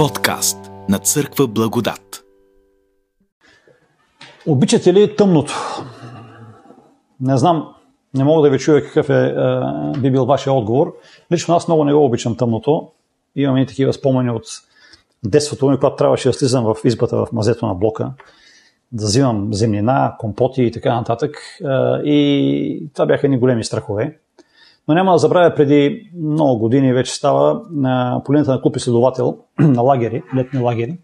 Подкаст на Църква Благодат. Обичате ли тъмното? Не знам, не мога да ви чуя какъв е, е би бил вашия отговор. Лично аз много не го обичам тъмното. Имам и такива спомени от детството ми, когато трябваше да слизам в избата в мазето на блока, да взимам земнина, компоти и така нататък. Е, и това бяха едни големи страхове. Но няма да забравя, преди много години вече става на полината на клуб изследовател на лагери, летни лагери,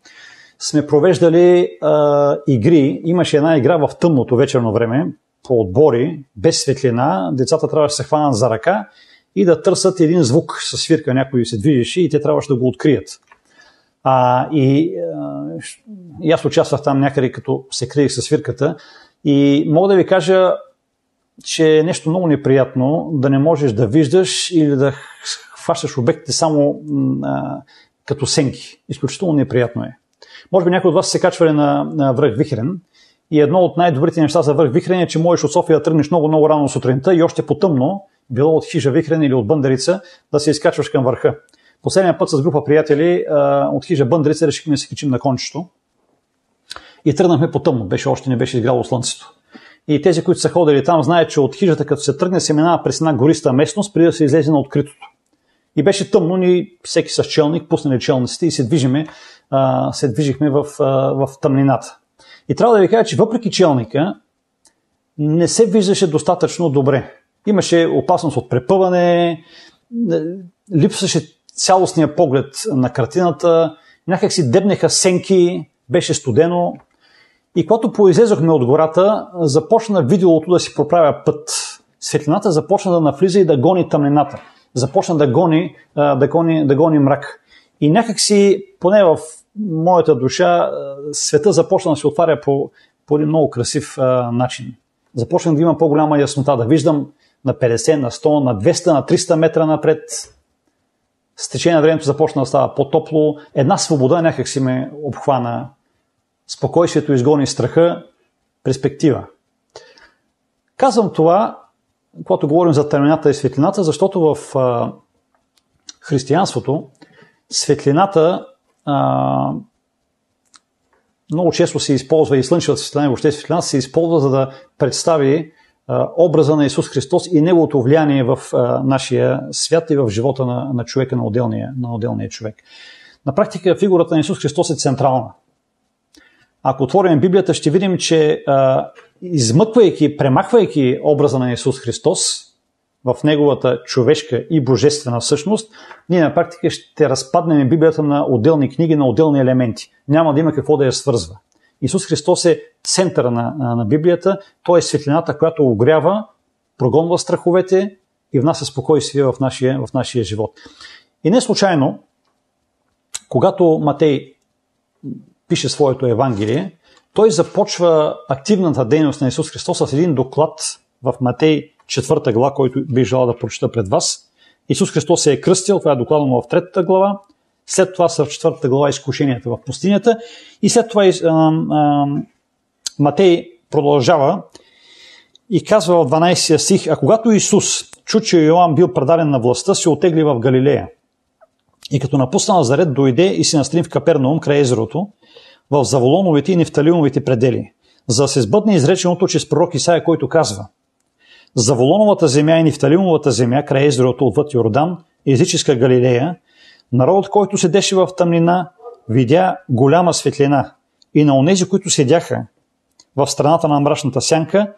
сме провеждали а, игри. Имаше една игра в тъмното вечерно време, по отбори, без светлина. Децата трябваше да се хванат за ръка и да търсят един звук със свирка, някой се движеше и те трябваше да го открият. А, и, а, и аз участвах там някъде, като се криех със свирката. И мога да ви кажа, че е нещо много неприятно да не можеш да виждаш или да хващаш обектите само а, като сенки. Изключително неприятно е. Може би някои от вас се качвали на, на връх Вихрен и едно от най-добрите неща за връх Вихрен е, че можеш от София да тръгнеш много-много рано сутринта и още по-тъмно, било от хижа Вихрен или от Бъндарица, да се изкачваш към върха. Последния път с група приятели а, от хижа Бъндарица решихме да се качим на кончето и тръгнахме по-тъмно. Беше, още не беше изгряло слънцето. И тези, които са ходили там, знаят, че от хижата, като се тръгне, се минава през една гориста местност, преди да се излезе на откритото. И беше тъмно, ни всеки с челник, пуснали челниците и се, движиме, а, се движихме в, а, в тъмнината. И трябва да ви кажа, че въпреки челника, не се виждаше достатъчно добре. Имаше опасност от препъване, липсваше цялостния поглед на картината, някак си дебнеха сенки, беше студено, и когато поизлезохме от гората, започна видеото да си проправя път. Светлината започна да навлиза и да гони тъмнината. Започна да гони, да гони, да гони мрак. И някакси, поне в моята душа, света започна да се отваря по, по един много красив а, начин. Започнах да имам по-голяма яснота, да виждам на 50, на 100, на 200, на 300 метра напред. С течение на времето започна да става по-топло. Една свобода някак си ме обхвана спокойствието изгони страха, перспектива. Казвам това, когато говорим за тъмнината и светлината, защото в а, християнството светлината а, много често се използва и слънчевата светлина и въобще светлина се използва за да представи а, образа на Исус Христос и неговото влияние в а, нашия свят и в живота на, на човека, на отделния, на отделния човек. На практика фигурата на Исус Христос е централна. Ако отворим Библията, ще видим, че а, измъквайки, премахвайки образа на Исус Христос в неговата човешка и божествена същност, ние на практика ще разпаднем Библията на отделни книги, на отделни елементи. Няма да има какво да я свързва. Исус Христос е центъра на, на, на Библията, Той е светлината, която огрява, прогонва страховете и внася спокойствие в нашия, в нашия живот. И не случайно, когато Матей пише своето Евангелие, той започва активната дейност на Исус Христос с един доклад в Матей 4 глава, който би желал да прочита пред вас. Исус Христос се е кръстил, това е докладано в 3 глава, след това са в 4 глава изкушенията в пустинята и след това а, а, Матей продължава и казва в 12 стих, а когато Исус чу, че Йоан бил предаден на властта, се отегли в Галилея. И като напусна Назарет, дойде и се настрим в Капернаум край езерото, в Заволоновите и Нефталимовите предели, за да се сбъдне изреченото чрез пророк Исаия, който казва Заволоновата земя и Нефталимовата земя, край езерото отвъд Йордан, езическа Галилея, народът, който седеше в тъмнина, видя голяма светлина и на онези, които седяха в страната на мрачната сянка,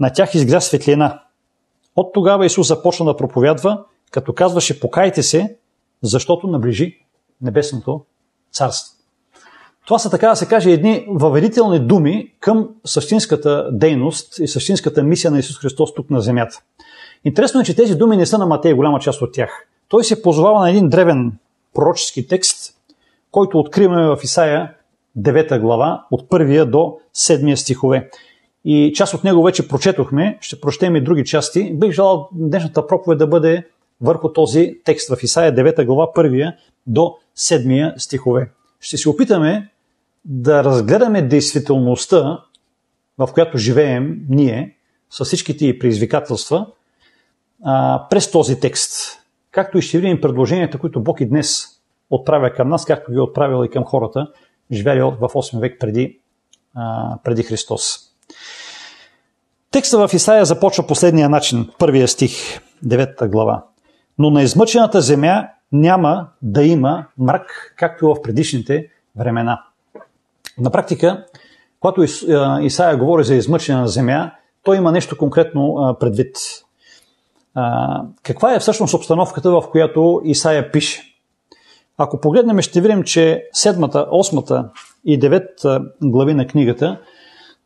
на тях изгря светлина. От тогава Исус започна да проповядва, като казваше покайте се, защото наближи небесното царство. Това са, така да се каже, едни въведителни думи към същинската дейност и същинската мисия на Исус Христос тук на земята. Интересно е, че тези думи не са на Матей, голяма част от тях. Той се позовава на един древен пророчески текст, който откриваме в Исаия 9 глава, от първия до 7 стихове. И част от него вече прочетохме, ще прочетем и други части. Бих желал днешната проповед да бъде върху този текст в Исаия 9 глава, първия до 7 стихове. Ще се опитаме да разгледаме действителността, в която живеем ние, с всичките и предизвикателства, през този текст. Както и ще видим предложенията, които Бог и днес отправя към нас, както ги е отправил и към хората, живели в 8 век преди, преди Христос. Текста в Исаия започва последния начин, първия стих, 9 глава. Но на измъчената земя няма да има мрак, както в предишните времена. На практика, когато Исаия говори за измъчена земя, той има нещо конкретно предвид. Каква е всъщност обстановката, в която Исаия пише? Ако погледнем, ще видим, че седмата, осмата и деветта глави на книгата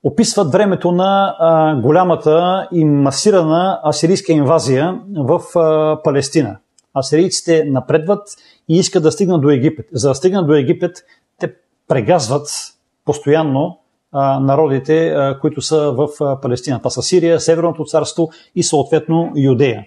описват времето на а, голямата и масирана асирийска инвазия в а, Палестина. Асирийците напредват и искат да стигнат до Египет. За да стигнат до Египет, те прегазват постоянно а, народите, а, които са в а, Палестина. Това са Сирия, Северното царство и съответно Юдея.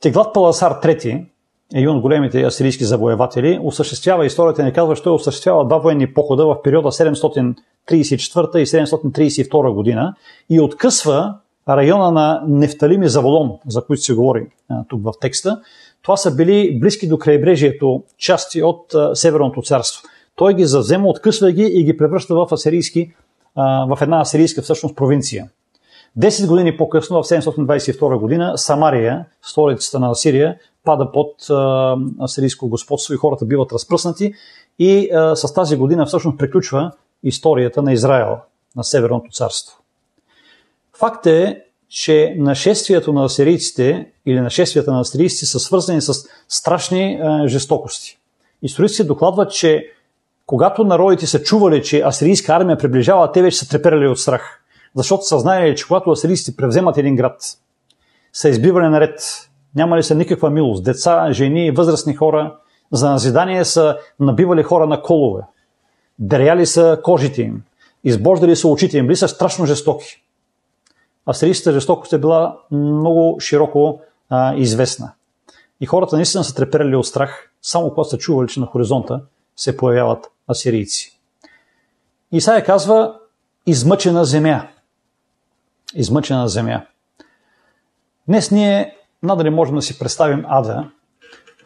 Теглат Паласар III, един от големите асирийски завоеватели, осъществява, историята ни казва, че осъществява два военни похода в периода 734 и 732 година и откъсва района на Нефталим и Заволон, за които се говори тук в текста. Това са били близки до крайбрежието части от Северното царство. Той ги завзема, откъсва ги и ги превръща в, асирийски, в една асирийска всъщност провинция. Десет години по-късно, в 722 година, Самария, столицата на Асирия, пада под а, асирийско господство и хората биват разпръснати и а, с тази година всъщност приключва историята на Израел, на Северното царство. Факт е, че нашествието на асирийците или нашествията на асирийците са свързани с страшни а, жестокости. Историците докладват, че когато народите са чували, че асирийска армия приближава, те вече са треперали от страх. Защото са знаели, че когато асирийците превземат един град, са избивали наред, няма ли са никаква милост. Деца, жени, възрастни хора, за назидание са набивали хора на колове. Деряли са кожите им. Избождали са очите им. Били са страшно жестоки. Асирийската жестокост е била много широко а, известна. И хората наистина са треперали от страх, само когато са чували, че на хоризонта се появяват асирийци. Исаия казва измъчена земя. Измъчена земя. Днес ние надали можем да си представим ада,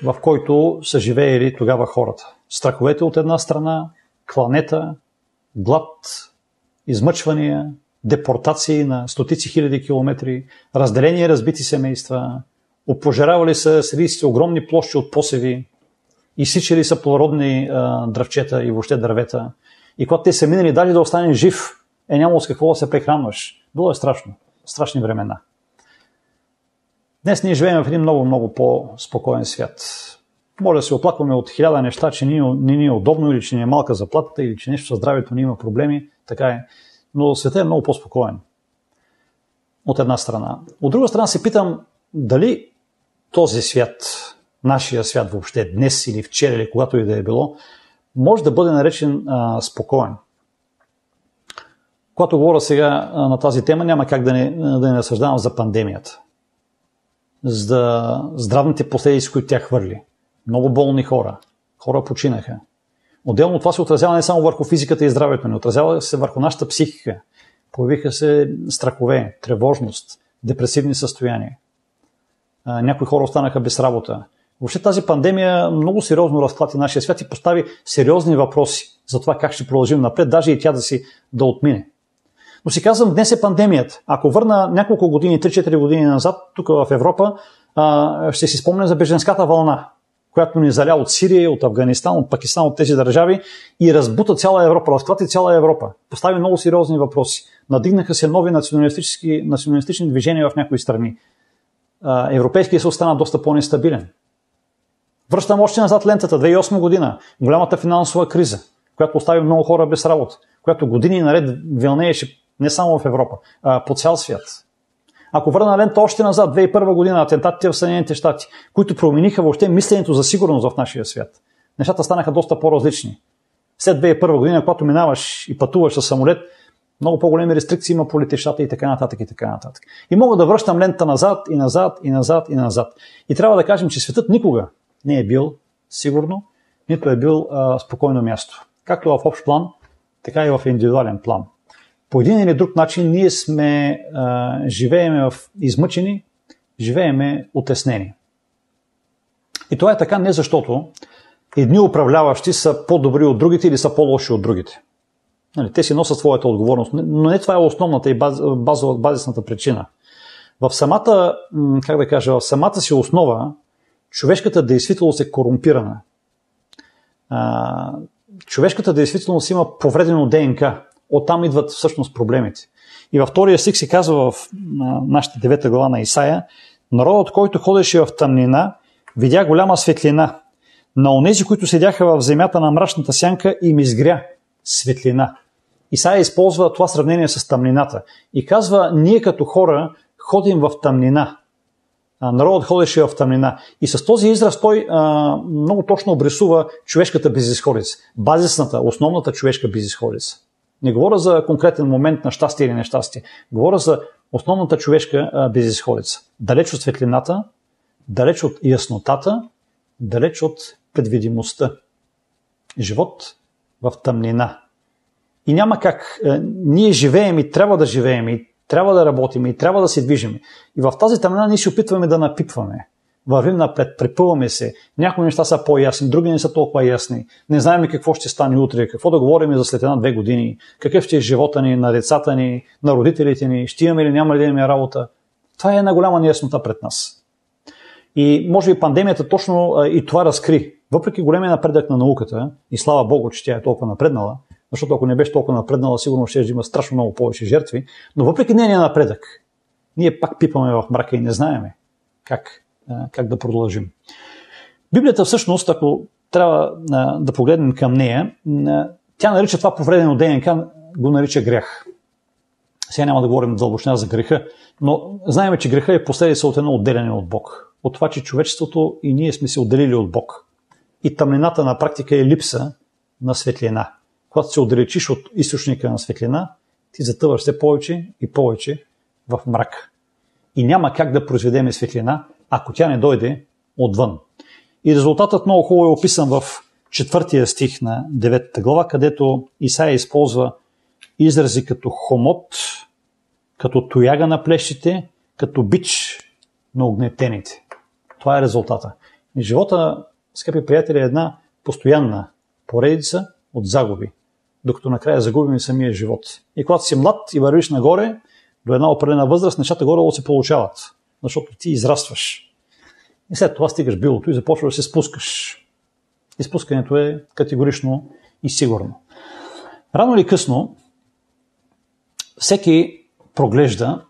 в който са живеели тогава хората. Страховете от една страна, кланета, глад, измъчвания, депортации на стотици хиляди километри, разделени и разбити семейства, опожаравали са сирийците огромни площи от посеви, изсичали са плодородни а, дръвчета и въобще дървета. И когато те са минали, дали да остане жив, е нямало с какво да се прехранваш. Било е страшно. Страшни времена. Днес ние живеем в един много, много по-спокоен свят. Може да се оплакваме от хиляда неща, че ни, не ни е удобно или че ни е малка заплатата или че нещо със здравето ни има проблеми. Така е. Но светът е много по-спокоен. От една страна. От друга страна се питам дали този свят, нашия свят въобще, днес или вчера или когато и да е било, може да бъде наречен а, спокоен. Когато говоря сега на тази тема, няма как да не, да не разсъждавам за пандемията за здравните последици, които тя хвърли. Много болни хора. Хора починаха. Отделно това се отразява не само върху физиката и здравето, но отразява се върху нашата психика. Появиха се страхове, тревожност, депресивни състояния. Някои хора останаха без работа. Въобще тази пандемия много сериозно разклати нашия свят и постави сериозни въпроси за това как ще продължим напред, даже и тя да си да отмине. Но си казвам, днес е пандемията. Ако върна няколко години, 3-4 години назад, тук в Европа, ще си спомня за беженската вълна, която ни заля от Сирия, от Афганистан, от Пакистан, от тези държави и разбута цяла Европа, разклати цяла Европа. Постави много сериозни въпроси. Надигнаха се нови националистически, националистични движения в някои страни. Европейския съюз стана доста по-нестабилен. Връщам още назад лентата, 2008 година, голямата финансова криза, която остави много хора без работа, която години наред вълнееше не само в Европа, а по цял свят. Ако върна лента още назад, 2001 година, атентатите в Съединените щати, които промениха въобще мисленето за сигурност в нашия свят, нещата станаха доста по-различни. След 2001 година, когато минаваш и пътуваш с самолет, много по-големи рестрикции има по летещата и така нататък и така нататък. И мога да връщам лента назад и назад и назад и назад. И трябва да кажем, че светът никога не е бил сигурно, нито е бил а, спокойно място. Както в общ план, така и в индивидуален план по един или друг начин ние сме, а, живееме в измъчени, живееме отеснени. И това е така не защото едни управляващи са по-добри от другите или са по-лоши от другите. Нали, те си носят своята отговорност, но не това е основната и баз, базова, базисната причина. В самата, как да кажа, в самата си основа, човешката действителност е корумпирана. А, човешката действителност има повредено ДНК. Оттам идват всъщност проблемите. И във втория стих се казва в нашата девета глава на Исаия, народът, който ходеше в тъмнина, видя голяма светлина. На онези, които седяха в земята на мрачната сянка, им изгря светлина. Исаия използва това сравнение с тъмнината и казва, ние като хора ходим в тъмнина. Народът ходеше в тъмнина. И с този израз той а, много точно обрисува човешката безисходица. Базисната, основната човешка безисходица. Не говоря за конкретен момент на щастие или нещастие. Говоря за основната човешка безисходица. Далеч от светлината, далеч от яснотата, далеч от предвидимостта. Живот в тъмнина. И няма как. Ние живеем и трябва да живеем и трябва да работим и трябва да се движим. И в тази тъмнина ние се опитваме да напипваме. Вървим напред, препъваме се. Някои неща са по-ясни, други не са толкова ясни. Не знаем какво ще стане утре, какво да говорим за след една-две години, какъв ще е живота ни, на децата ни, на родителите ни, ще имаме или няма ли да имаме работа. Това е една голяма неяснота пред нас. И може би пандемията точно и това разкри. Въпреки големия напредък на науката, и слава Богу, че тя е толкова напреднала, защото ако не беше толкова напреднала, сигурно ще има страшно много повече жертви, но въпреки нейния напредък, ние пак пипаме в мрака и не знаеме как, как да продължим. Библията всъщност, ако трябва да погледнем към нея, тя нарича това повредено ДНК, го нарича грях. Сега няма да говорим дълбочина за греха, но знаем, че греха е последица от едно отделяне от Бог. От това, че човечеството и ние сме се отделили от Бог. И тъмнината на практика е липса на светлина когато се отдалечиш от източника на светлина, ти затъваш все повече и повече в мрак. И няма как да произведеме светлина, ако тя не дойде отвън. И резултатът много хубаво е описан в четвъртия стих на 9 глава, където Исаия използва изрази като хомот, като тояга на плещите, като бич на огнетените. Това е резултата. И живота, скъпи приятели, е една постоянна поредица от загуби докато накрая загубим и самия живот. И когато си млад и вървиш нагоре, до една определена възраст, нещата горе се получават, защото ти израстваш. И след това стигаш билото и започваш да се спускаш. И спускането е категорично и сигурно. Рано или късно, всеки проглежда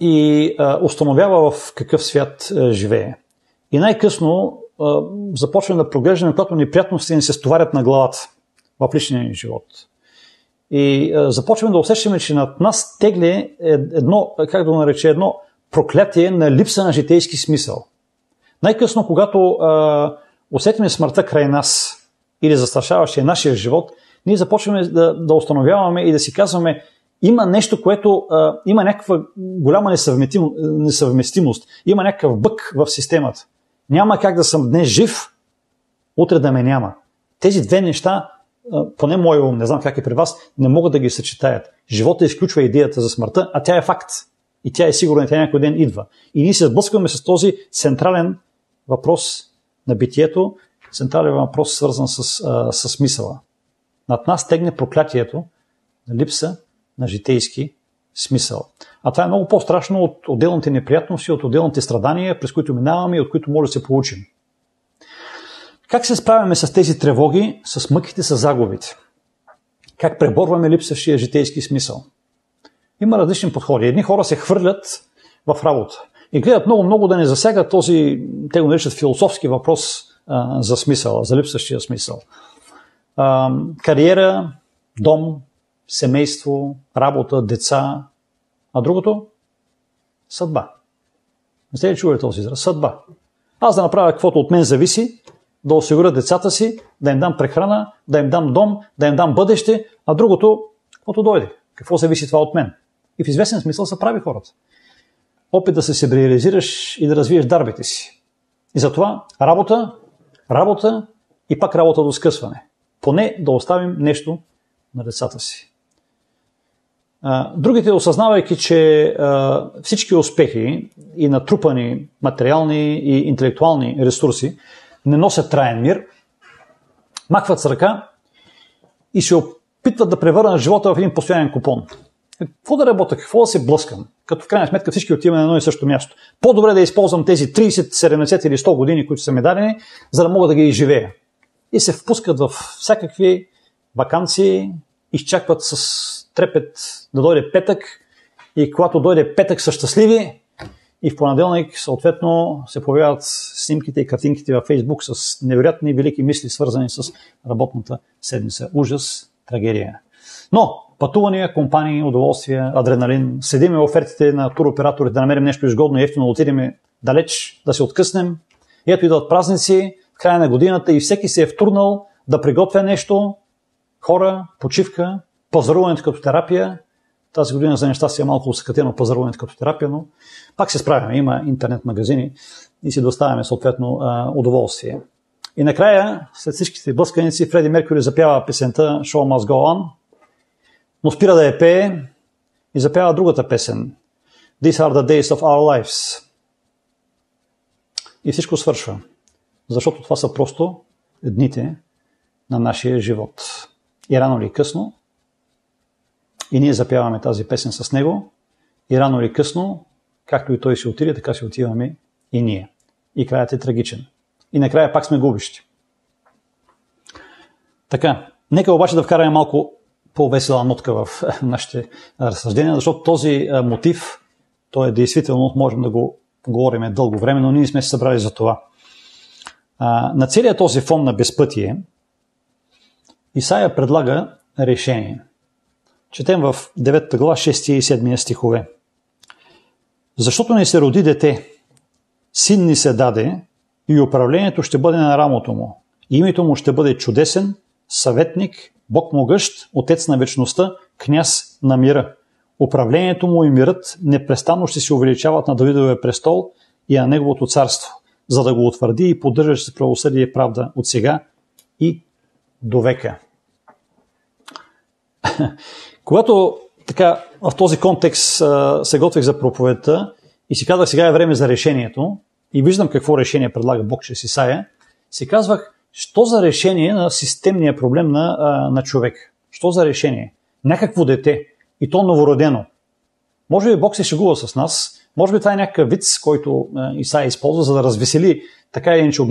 и а, установява в какъв свят а, живее. И най-късно а, започваме да проглеждаме, когато неприятности ни се стоварят на главата в личния ни живот. И а, започваме да усещаме, че над нас тегли е едно, как да нарече, едно проклятие на липса на житейски смисъл. Най-късно, когато а, усетиме смъртта край нас или застрашаващия нашия живот, ние започваме да, да установяваме и да си казваме, има нещо, което а, има някаква голяма несъвместим, несъвместимост, има някакъв бък в системата. Няма как да съм днес жив, утре да ме няма. Тези две неща поне моя ум, не знам как е при вас, не могат да ги съчетаят. Живота изключва идеята за смъртта, а тя е факт. И тя е сигурна, тя някой ден идва. И ние се сблъскваме с този централен въпрос на битието, централен въпрос, свързан с, а, с смисъла. Над нас тегне проклятието на липса на житейски смисъл. А това е много по-страшно от отделните неприятности, от отделните страдания, през които минаваме и от които може да се получим. Как се справяме с тези тревоги, с мъките, с загубите? Как преборваме липсващия житейски смисъл? Има различни подходи. Едни хора се хвърлят в работа и гледат много-много да не засягат този, те го наричат философски въпрос а, за смисъл, за липсващия смисъл. А, кариера, дом, семейство, работа, деца, а другото съдба. Не сте ли чували този израз? Съдба. Аз да направя каквото от мен зависи, да осигуря децата си, да им дам прехрана, да им дам дом, да им дам бъдеще, а другото, каквото дойде. Какво зависи това от мен? И в известен смисъл са прави хората. Опит да се се реализираш и да развиеш дарбите си. И затова работа, работа и пак работа до скъсване. Поне да оставим нещо на децата си. Другите, осъзнавайки, че всички успехи и натрупани материални и интелектуални ресурси не носят траен мир, махват с ръка и се опитват да превърнат живота в един постоянен купон. Какво да работя, какво да се блъскам, като в крайна сметка всички отиваме на едно и също място. По-добре да използвам тези 30, 70 или 100 години, които са ми дадени, за да мога да ги изживея. И се впускат в всякакви вакансии, изчакват с трепет да дойде петък и когато дойде петък са щастливи и в понеделник съответно се появяват снимките и картинките във Фейсбук с невероятни велики мисли, свързани с работната седмица. Ужас, трагедия. Но пътувания, компании, удоволствия, адреналин, седиме офертите на туроператорите да намерим нещо изгодно и ефтино, отидем далеч, да се откъснем. И ето идват празници, в края на годината и всеки се е втурнал да приготвя нещо, хора, почивка, пазаруването като терапия. Тази година за неща си е малко усъкътено пазаруването като терапия, но пак се справяме. Има интернет магазини и си доставяме съответно удоволствие. И накрая, след всичките блъсканици, Фреди Меркюри запява песента Show Must Go On, но спира да я пее и запява другата песен These are the days of our lives. И всичко свършва. Защото това са просто дните на нашия живот. И рано или късно, и ние запяваме тази песен с него, и рано или късно, както и той се отиде, така се отиваме и ние. И краят е трагичен. И накрая пак сме губищи. Така, нека обаче да вкараме малко по-весела нотка в нашите разсъждения, защото този мотив, той е действително, можем да го говорим дълго време, но ние сме се събрали за това. на целият този фон на безпътие, Исаия предлага решение. Четем в 9 глава 6 и 7 стихове. Защото не се роди дете, син ни се даде и управлението ще бъде на рамото му. Името му ще бъде чудесен, съветник, Бог могъщ, Отец на вечността, княз на мира. Управлението му и мирът непрестанно ще се увеличават на Давидовия престол и на неговото царство, за да го утвърди и поддържа с правосъдие и правда от сега и до века. Когато така в този контекст се готвих за проповедта и си казах сега е време за решението и виждам какво решение предлага Бог чрез Исаия, си казвах, що за решение на системния проблем на, на човек? Що за решение? Някакво дете и то новородено. Може би Бог се шегува с нас, може би това е някакъв вид, който Исаия използва, за да развесели така или иначе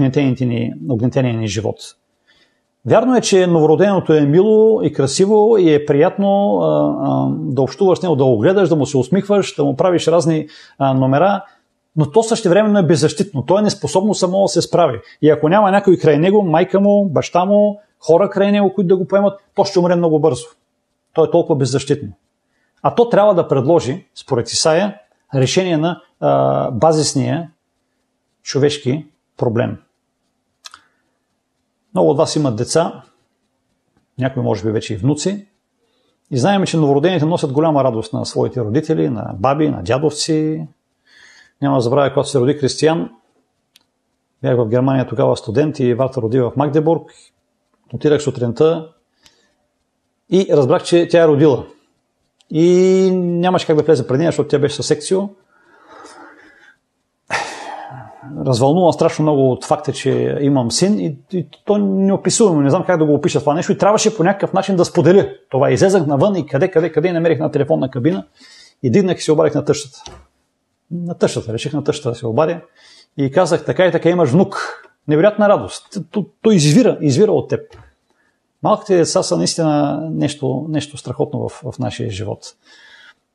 ни, огнетения ни живот. Вярно е, че новороденото е мило и красиво и е приятно а, а, да общуваш с него, да го гледаш, да му се усмихваш, да му правиш разни а, номера, но то също времено е беззащитно. То е неспособно само да се справи. И ако няма някой край него, майка му, баща му, хора край него, които да го поемат, то ще умре много бързо. То е толкова беззащитно. А то трябва да предложи, според Исаия, решение на а, базисния човешки проблем. Много от вас имат деца, някои може би вече и внуци. И знаем, че новородените носят голяма радост на своите родители, на баби, на дядовци. Няма да забравя, когато се роди Кристиян, бях в Германия тогава студент и Варта роди в Магдебург. Отидах сутринта и разбрах, че тя е родила. И нямаше как да влезе преди нея, защото тя беше със секцио развълнуван страшно много от факта, че имам син и, и то неописуемо, не знам как да го опиша това нещо и трябваше по някакъв начин да споделя това. Излезах навън и къде, къде, къде намерих на телефонна кабина и дигнах и се обадих на тъщата. На тъщата, реших на тъщата да се обадя и казах така и така имаш внук. Невероятна радост. То, то извира, извира от теб. Малките деца са наистина нещо, нещо страхотно в, в нашия живот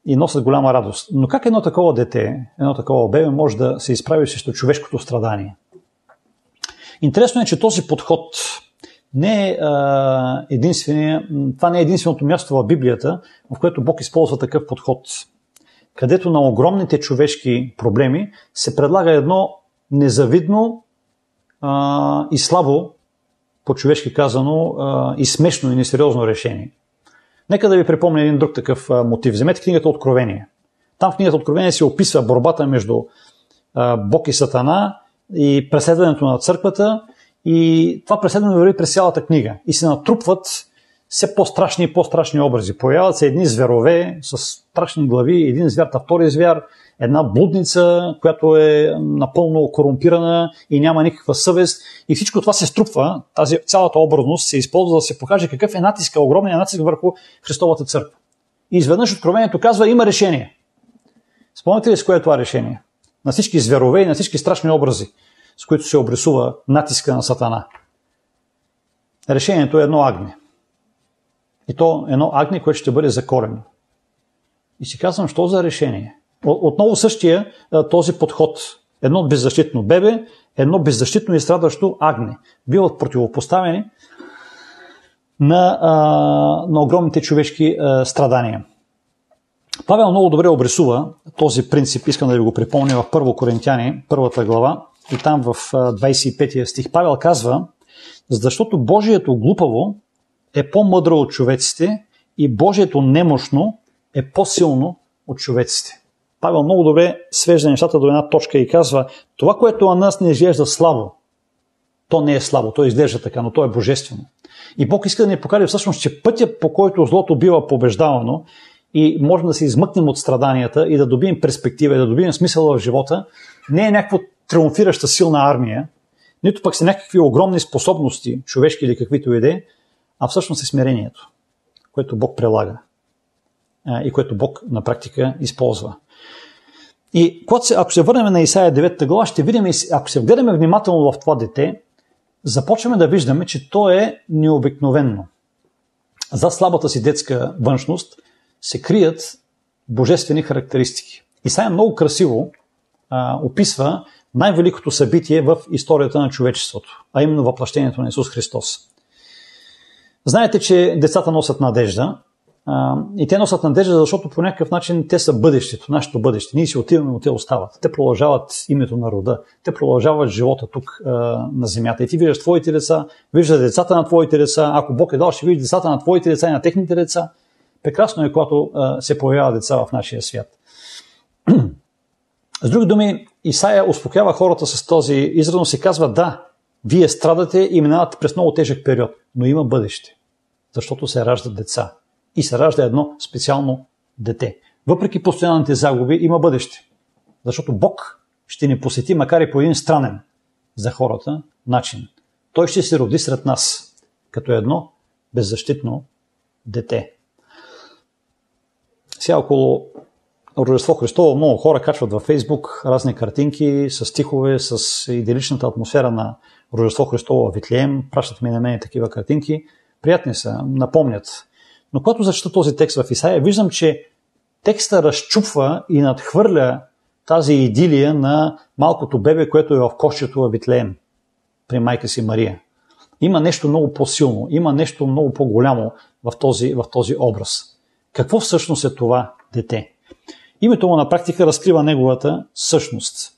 и носят голяма радост. Но как едно такова дете, едно такова бебе може да се изправи срещу човешкото страдание? Интересно е, че този подход не е единствения, това не е единственото място в Библията, в което Бог използва такъв подход, където на огромните човешки проблеми се предлага едно незавидно а, и слабо, по-човешки казано, а, и смешно и несериозно решение – Нека да ви припомня един друг такъв мотив. Вземете книгата Откровение. Там в книгата Откровение се описва борбата между Бог и Сатана и преследването на църквата и това преследване върви през цялата книга и се натрупват все по-страшни и по-страшни образи. Появяват се едни зверове с страшни глави, един звяр, а втори звяр, една блудница, която е напълно корумпирана и няма никаква съвест. И всичко това се струпва, тази цялата образност се използва да се покаже какъв е натиска, огромният натиск върху Христовата църква. И изведнъж откровението казва, има решение. Спомняте ли с кое е това решение? На всички зверове и на всички страшни образи, с които се обрисува натиска на Сатана. Решението е едно агне. И то едно агне, което ще бъде закорено. И си казвам, що за решение? Отново същия този подход. Едно беззащитно бебе, едно беззащитно и страдащо агне. Биват противопоставени на, на огромните човешки страдания. Павел много добре обрисува този принцип, искам да ви го припомня в 1 Коринтяни, първата глава, и там в 25 стих Павел казва, защото Божието глупаво е по-мъдро от човеците и Божието немощно е по-силно от човеците. Павел много добре свежда нещата до една точка и казва, това, което на нас не изглежда слабо, то не е слабо, то изглежда така, но то е божествено. И Бог иска да ни покаже всъщност, че пътя по който злото бива побеждавано и можем да се измъкнем от страданията и да добием перспектива и да добием смисъл в живота, не е някаква триумфираща силна армия, нито пък са някакви огромни способности, човешки или каквито и да е, а всъщност е смирението, което Бог прилага и което Бог на практика използва. И се, ако се върнем на Исаия 9 глава, ще видим, ако се вгледаме внимателно в това дете, започваме да виждаме, че то е необикновенно. За слабата си детска външност се крият божествени характеристики. Исаия много красиво а, описва най-великото събитие в историята на човечеството, а именно въплъщението на Исус Христос. Знаете, че децата носят надежда и те носят надежда, защото по някакъв начин те са бъдещето, нашето бъдеще. Ние си отиваме, но те остават. Те продължават името на рода. Те продължават живота тук на земята. И ти виждаш твоите деца, виждаш децата на твоите деца. Ако Бог е дал, ще видиш децата на твоите деца и на техните деца. Прекрасно е, когато се появяват деца в нашия свят. С други думи, Исаия успокоява хората с този израз, но се казва да, вие страдате и минавате през много тежък период, но има бъдеще, защото се раждат деца и се ражда едно специално дете. Въпреки постоянните загуби има бъдеще. Защото Бог ще ни посети, макар и по един странен за хората начин. Той ще се роди сред нас, като едно беззащитно дете. Сега около Рождество Христово много хора качват във Фейсбук разни картинки с стихове, с идеаличната атмосфера на Рождество Христово в Витлеем. Пращат ми на мен такива картинки. Приятни са, напомнят но когато зачета този текст в Исаия, виждам, че текста разчупва и надхвърля тази идилия на малкото бебе, което е в кощето в Битлеем при майка си Мария. Има нещо много по-силно, има нещо много по-голямо в този, в този образ. Какво всъщност е това дете? Името му на практика разкрива неговата същност.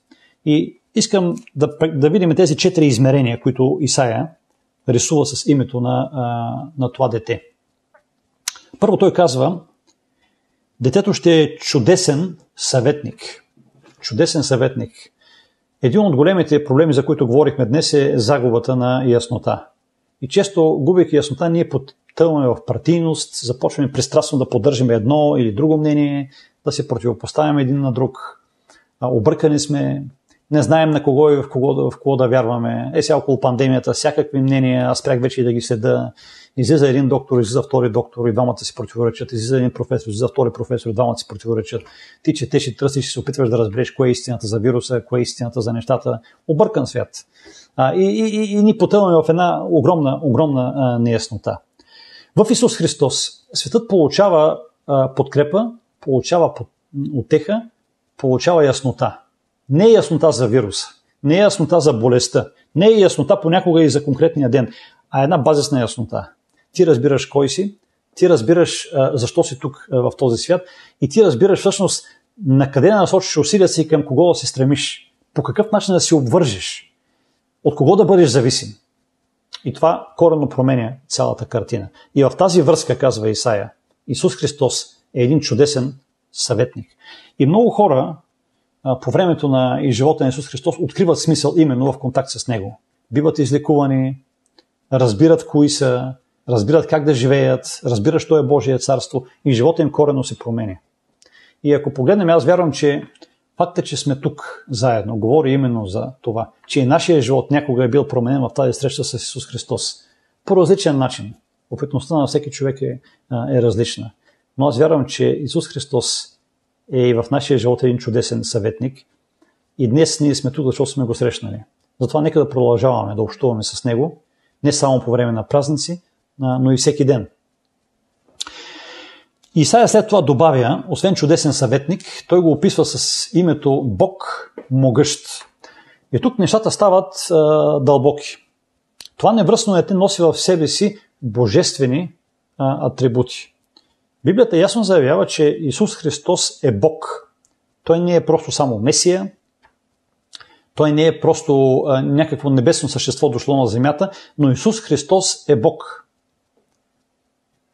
И искам да, да видим тези четири измерения, които Исаия рисува с името на, на това дете. Първо той казва, детето ще е чудесен съветник. Чудесен съветник. Един от големите проблеми, за които говорихме днес е загубата на яснота. И често, губейки яснота, ние потъваме в партийност, започваме пристрастно да поддържаме едно или друго мнение, да се противопоставяме един на друг. Объркани сме, не знаем на кого и в кого, в кого да вярваме. Е сега около пандемията, всякакви мнения, аз спрях вече и да ги следа. Излиза един доктор, излиза втори доктор и двамата си противоречат. Излиза един професор, излиза втори професор и двамата си противоречат. Ти четеш и тръстиш и се опитваш да разбереш кое е истината за вируса, кое е истината за нещата. Объркан свят. А, и, и, и, и ни потъваме в една огромна, огромна а, неяснота. В Исус Христос светът получава а, подкрепа, получава под, отеха, получава яснота. Не е яснота за вируса, не е яснота за болестта, не е яснота понякога и за конкретния ден, а една базисна яснота. Ти разбираш кой си, ти разбираш защо си тук в този свят и ти разбираш всъщност на къде насочиш усилията си и към кого да се стремиш, по какъв начин да си обвържиш, от кого да бъдеш зависим. И това коренно променя цялата картина. И в тази връзка, казва Исаия, Исус Христос е един чудесен съветник. И много хора по времето на и живота на Исус Христос откриват смисъл именно в контакт с Него. Биват излекувани, разбират кои са, разбират как да живеят, разбират, що е Божие царство и живота им корено се променя. И ако погледнем, аз вярвам, че факта, че сме тук заедно, говори именно за това, че и нашия живот някога е бил променен в тази среща с Исус Христос. По различен начин. Опитността на всеки човек е, е различна. Но аз вярвам, че Исус Христос е и в нашия живот един чудесен съветник. И днес ние сме тук, защото сме го срещнали. Затова нека да продължаваме да общуваме с Него, не само по време на празници, но и всеки ден. Исая след това добавя, освен чудесен съветник, той го описва с името Бог могъщ. И тук нещата стават а, дълбоки. Това невръстно дете носи в себе си божествени а, атрибути. Библията ясно заявява, че Исус Христос е Бог. Той не е просто само Месия, той не е просто някакво небесно същество дошло на земята, но Исус Христос е Бог.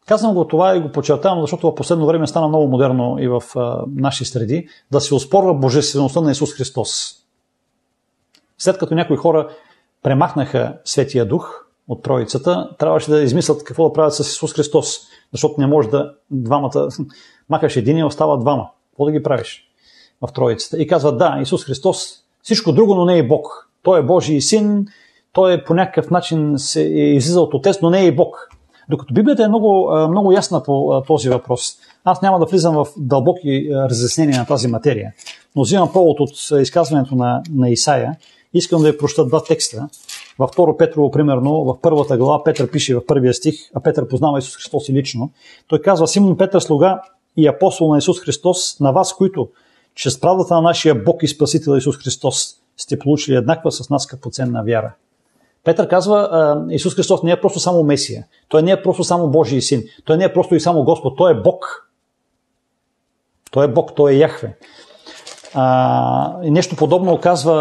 Казвам го това и го подчертавам, защото в последно време стана много модерно и в а, наши среди да се оспорва божествеността на Исус Христос. След като някои хора премахнаха Светия Дух от Троицата, трябваше да измислят какво да правят с Исус Христос, защото не може да двамата, махаш един и остава двама. Какво да ги правиш в Троицата? И казват, да, Исус Христос, всичко друго, но не е Бог. Той е Божий син, той е по някакъв начин се е излизал от Отец, но не е и Бог. Докато Библията е много, много ясна по този въпрос. Аз няма да влизам в дълбоки разяснения на тази материя, но взимам повод от изказването на, на Исаия. Искам да ви проща два текста. Във второ Петрово, примерно, в първата глава Петър пише в първия стих, а Петър познава Исус Христос и лично. Той казва, Симон Петър, слуга и апостол на Исус Христос, на вас, които чрез правдата на нашия Бог и Спасител Исус Христос сте получили еднаква с нас скъпоценна вяра. Петър казва, Исус Христос не е просто само Месия. Той не е просто само Божий син. Той не е просто и само Господ. Той е Бог. Той е Бог, той е Яхве. А, и нещо подобно казва,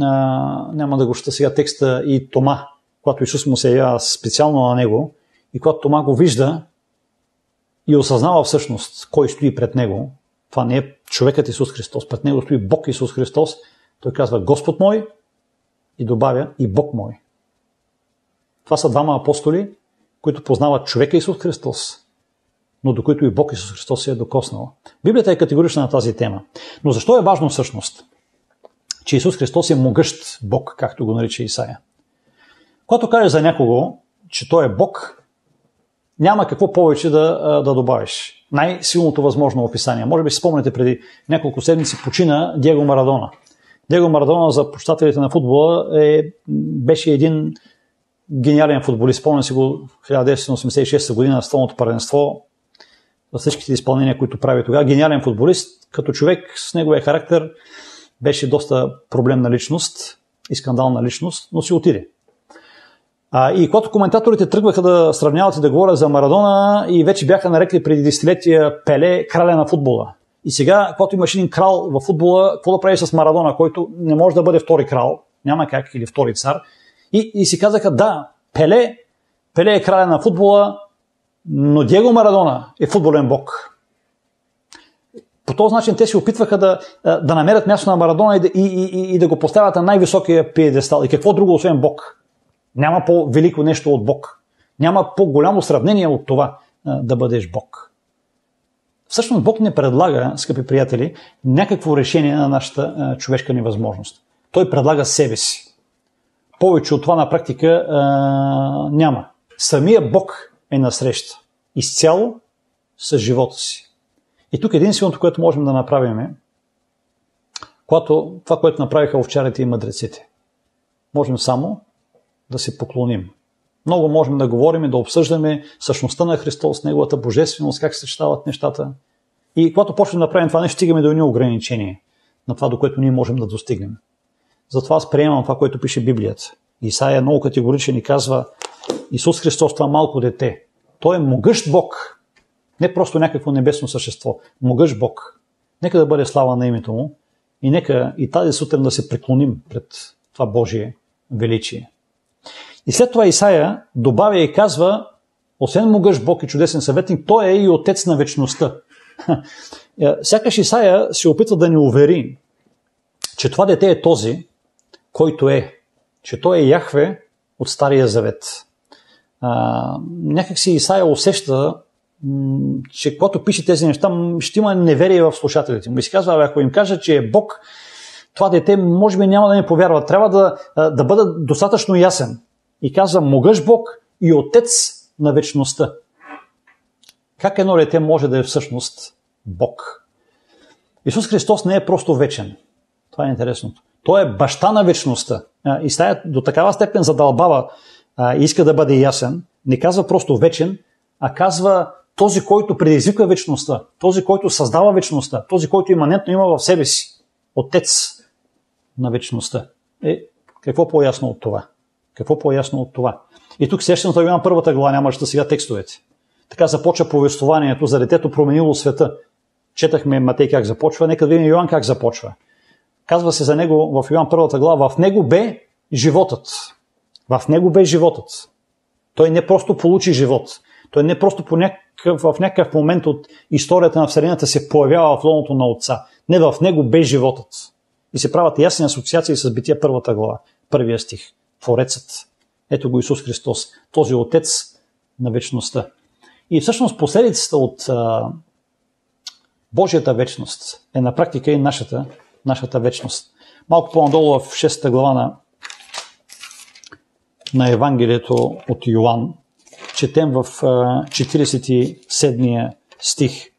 а, няма да го чета сега текста, и Тома, когато Исус му се явява специално на него, и когато Тома го вижда и осъзнава всъщност кой стои пред него, това не е човекът Исус Христос, пред него стои Бог Исус Христос, той казва Господ мой и добавя и Бог мой. Това са двама апостоли, които познават човека Исус Христос, но до които и Бог Исус Христос се е докоснал. Библията е категорична на тази тема. Но защо е важно всъщност, че Исус Христос е могъщ Бог, както го нарича Исаия? Когато кажеш за някого, че Той е Бог, няма какво повече да, да добавиш. Най-силното възможно описание. Може би си спомняте преди няколко седмици почина Диего Марадона. Диего Марадона за почитателите на футбола е, беше един гениален футболист. Спомням си го 1986 година на столното паренство, за всичките изпълнения, които прави тогава. Гениален футболист, като човек с неговия характер беше доста проблемна личност и скандална личност, но си отиде. А, и когато коментаторите тръгваха да сравняват и да говорят за Марадона и вече бяха нарекли преди десетилетия Пеле краля на футбола. И сега, когато имаш един крал в футбола, какво да правиш с Марадона, който не може да бъде втори крал, няма как, или втори цар, и, и си казаха, да, Пеле, Пеле е краля на футбола, но Диего Марадона е футболен бог. По този начин те се опитваха да, да намерят място на Марадона и да, и, и, и да го поставят на най-високия пиедестал. И какво друго, освен Бог? Няма по-велико нещо от Бог. Няма по-голямо сравнение от това да бъдеш Бог. Всъщност Бог не предлага, скъпи приятели, някакво решение на нашата човешка невъзможност. Той предлага себе си. Повече от това на практика няма. Самия Бог е насреща. Изцяло с живота си. И тук единственото, което можем да направим е, когато, това, което направиха овчарите и мъдреците. Можем само да се поклоним. Много можем да говорим и да обсъждаме същността на Христос, Неговата божественост, как се съчетават нещата. И когато почнем да правим това нещо, стигаме до едни ограничения на това, до което ние можем да достигнем. Затова аз приемам това, което пише Библията. Исаия много категоричен и казва Исус Христос, това малко дете. Той е могъщ Бог. Не просто някакво небесно същество. Могъщ Бог. Нека да бъде слава на името му и нека и тази сутрин да се преклоним пред това Божие величие. И след това Исаия добавя и казва, освен могъщ Бог и чудесен съветник, той е и отец на вечността. Е, сякаш Исаия се опитва да ни увери, че това дете е този, който е, че той е Яхве от Стария Завет. А, някак си Исаия усеща, че когато пише тези неща, ще има неверие в слушателите му. И си казва, ако им кажа, че е Бог, това дете може би няма да ми повярва. Трябва да, да бъда достатъчно ясен. И казва, могъж Бог и Отец на вечността. Как едно дете може да е всъщност Бог? Исус Христос не е просто вечен. Това е интересното. Той е баща на вечността. И стая до такава степен задълбава и иска да бъде ясен. Не казва просто вечен, а казва този, който предизвиква вечността, този, който създава вечността, този, който иманентно има в себе си. Отец на вечността. Е, какво по-ясно от това? Какво по-ясно от това? И тук сещам за Йоан първата глава, нямаше да сега текстовете. Така започва повествованието за детето променило света. Четахме Матей как започва, нека да видим Йоан как започва. Казва се за него в Йоан първата глава, в него бе животът. В него бе животът. Той не просто получи живот. Той не просто по някакъв, в някакъв момент от историята на Вселената се появява в лоното на Отца. Не, в него бе животът. И се правят ясни асоциации с бития първата глава, първия стих. Творецът. Ето го Исус Христос, този Отец на вечността. И всъщност последицата от а, Божията вечност е на практика и нашата, нашата вечност. Малко по-надолу в 6 глава на, на Евангелието от Йоанн, четем в а, 47 стих.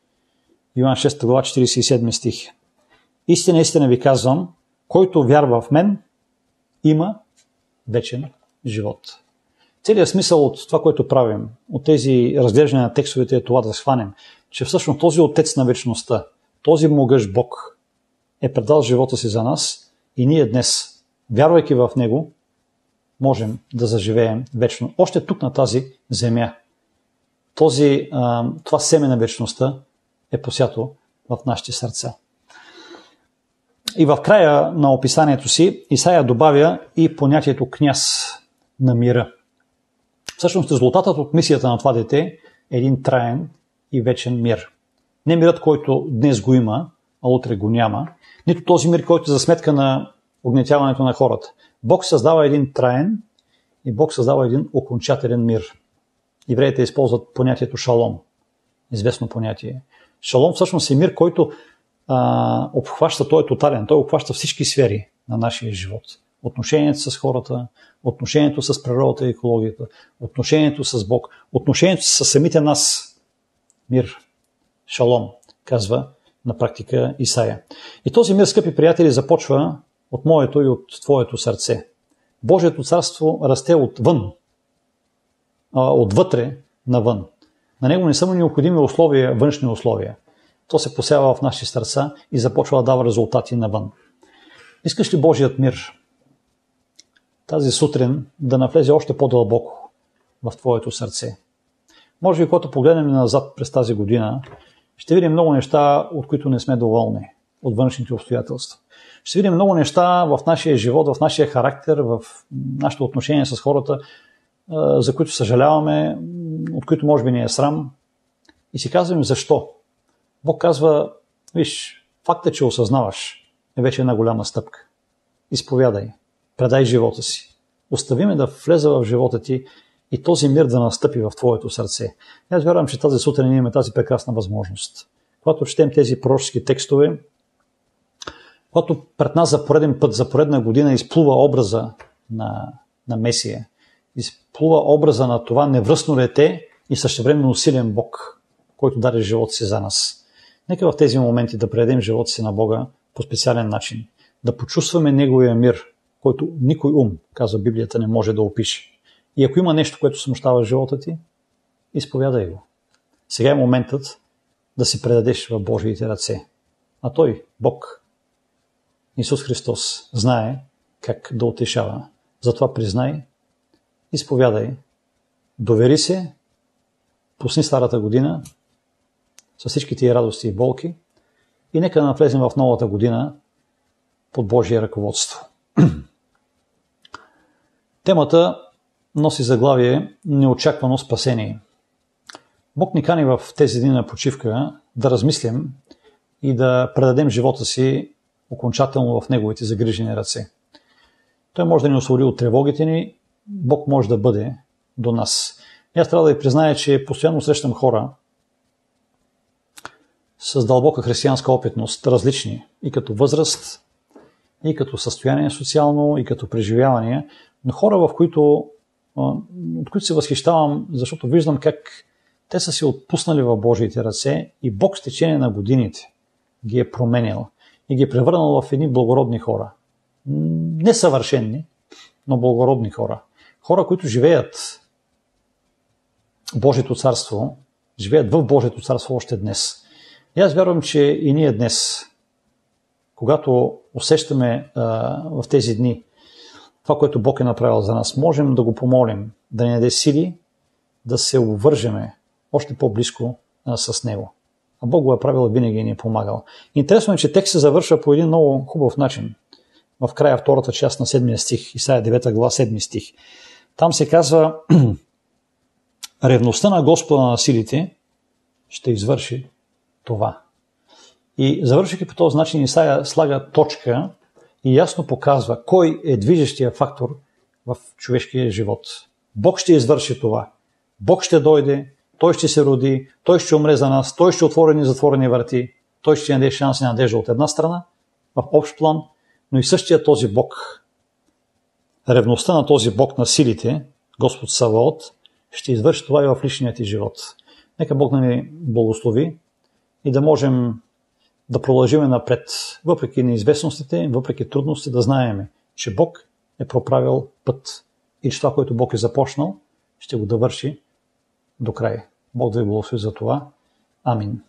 Йоан 6 глава, 47 стих. Истина, истина ви казвам, който вярва в мен, има вечен живот. Целият смисъл от това, което правим, от тези разглеждания на текстовете е това да схванем, че всъщност този Отец на вечността, този могъщ Бог е предал живота си за нас и ние днес, вярвайки в Него, можем да заживеем вечно. Още тук на тази земя. Този, това семе на вечността е посято в нашите сърца. И в края на описанието си Исаия добавя и понятието княз на мира. Всъщност резултатът от мисията на това дете е един траен и вечен мир. Не мирът, който днес го има, а утре го няма, нито този мир, който е за сметка на огнетяването на хората. Бог създава един траен и Бог създава един окончателен мир. Евреите използват понятието шалом. Известно понятие. Шалом всъщност е мир, който а, обхваща, той е тотален, той обхваща всички сфери на нашия живот. Отношението с хората, отношението с природата и екологията, отношението с Бог, отношението с самите нас. Мир, шалом, казва на практика Исаия. И този мир, скъпи приятели, започва от моето и от твоето сърце. Божието царство расте отвън, отвътре навън. На него не са необходими условия, външни условия то се посява в нашите сърца и започва да дава резултати навън. Искаш ли Божият мир тази сутрин да навлезе още по-дълбоко в твоето сърце? Може би, когато погледнем назад през тази година, ще видим много неща, от които не сме доволни от външните обстоятелства. Ще видим много неща в нашия живот, в нашия характер, в нашето отношение с хората, за които съжаляваме, от които може би ни е срам. И си казваме защо. Бог казва, виж, факта, че осъзнаваш е вече една голяма стъпка. Изповядай, предай живота си. Остави ме да влеза в живота ти и този мир да настъпи в твоето сърце. Аз вярвам, че тази сутрин имаме тази прекрасна възможност. Когато четем тези пророчески текстове, когато пред нас за пореден път, за поредна година изплува образа на, на Месия, изплува образа на това невръстно дете и същевременно усилен Бог, който даде живота си за нас. Нека в тези моменти да предадем живота си на Бога по специален начин. Да почувстваме Неговия мир, който никой ум, казва Библията, не може да опише. И ако има нещо, което смущава живота ти, изповядай го. Сега е моментът да се предадеш в Божиите ръце. А Той, Бог, Исус Христос, знае как да утешава. Затова признай, изповядай, довери се, пусни старата година с всички тия радости и болки и нека да навлезем в новата година под Божие ръководство. Темата носи заглавие Неочаквано спасение. Бог ни кани в тези дни на почивка да размислим и да предадем живота си окончателно в Неговите загрижени ръце. Той може да ни освободи от тревогите ни, Бог може да бъде до нас. И аз трябва да ви призная, че постоянно срещам хора с дълбока християнска опитност, различни и като възраст, и като състояние социално, и като преживявания, но хора, в които, от които се възхищавам, защото виждам как те са се отпуснали в Божиите ръце и Бог с течение на годините ги е променил и ги е превърнал в едни благородни хора. Несъвършенни, но благородни хора. Хора, които живеят Божието царство, живеят в Божието царство още днес. И аз вярвам, че и ние днес, когато усещаме а, в тези дни това, което Бог е направил за нас, можем да го помолим, да ни даде сили, да се обвържеме още по-близко а, с Него. А Бог го е правил винаги ни е помагал. Интересно е, че текст се завършва по един много хубав начин. В края втората част на 7 стих, Исаия 9 глава 7 стих. Там се казва ревността на Господа на силите ще извърши това. И завършвайки по този начин, Исаия слага точка и ясно показва кой е движещия фактор в човешкия живот. Бог ще извърши това. Бог ще дойде, Той ще се роди, Той ще умре за нас, Той ще отвори ни затворени врати, Той ще даде шанс и надежда от една страна, в общ план, но и същия този Бог, ревността на този Бог на силите, Господ Саваот, ще извърши това и в личният ти живот. Нека Бог да ни благослови и да можем да продължим напред, въпреки неизвестностите, въпреки трудностите, да знаеме, че Бог е проправил път и че това, което Бог е започнал, ще го довърши до край. Бог да ви благослови за това. Амин.